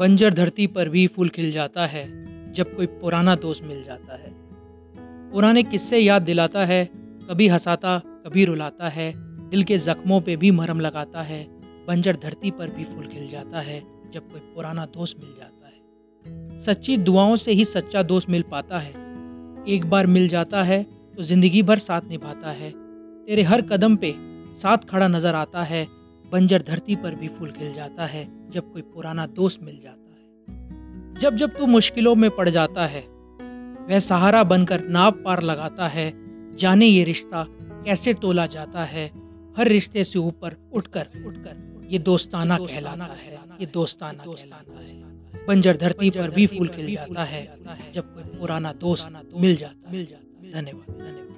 बंजर धरती पर भी फूल खिल जाता है, जब कोई पुराना दोस्त मिल जाता है। पुराने किस्से याद दिलाता है, कभी हंसाता, कभी रुलाता है, दिल के जख्मों पे भी मरम लगाता है, बंजर धरती पर भी फूल खिल जाता है, जब कोई पुराना दोस्त मिल जाता है। सच्ची दुआओं से ही सच्चा दोस्त मिल पाता है। एक बार मिल जाता है तो ज़िंदगी भर साथ निभाता है। तेरे हर कदम पे साथ खड़ा नज़र आता है बंजर धरती पर भी फूल खिल जाता है, जब कोई पुराना दोस्त मिल जाता है। जब जब तू मुश्किलों में पड़ जाता है, वह सहारा बनकर नाव पार लगाता है, जाने ये रिश्ता कैसे तोला जाता है, हर रिश्ते से ऊपर उठकर उठकर, ये दोस्ताना कहलाता है, ये दोस्ताना कहलाता है। बंजर धरती पर भी फूल खिल जाता है, जब कोई पुराना दोस्त मिल जाता मिल जाता धन्यवाद धन्यवाद।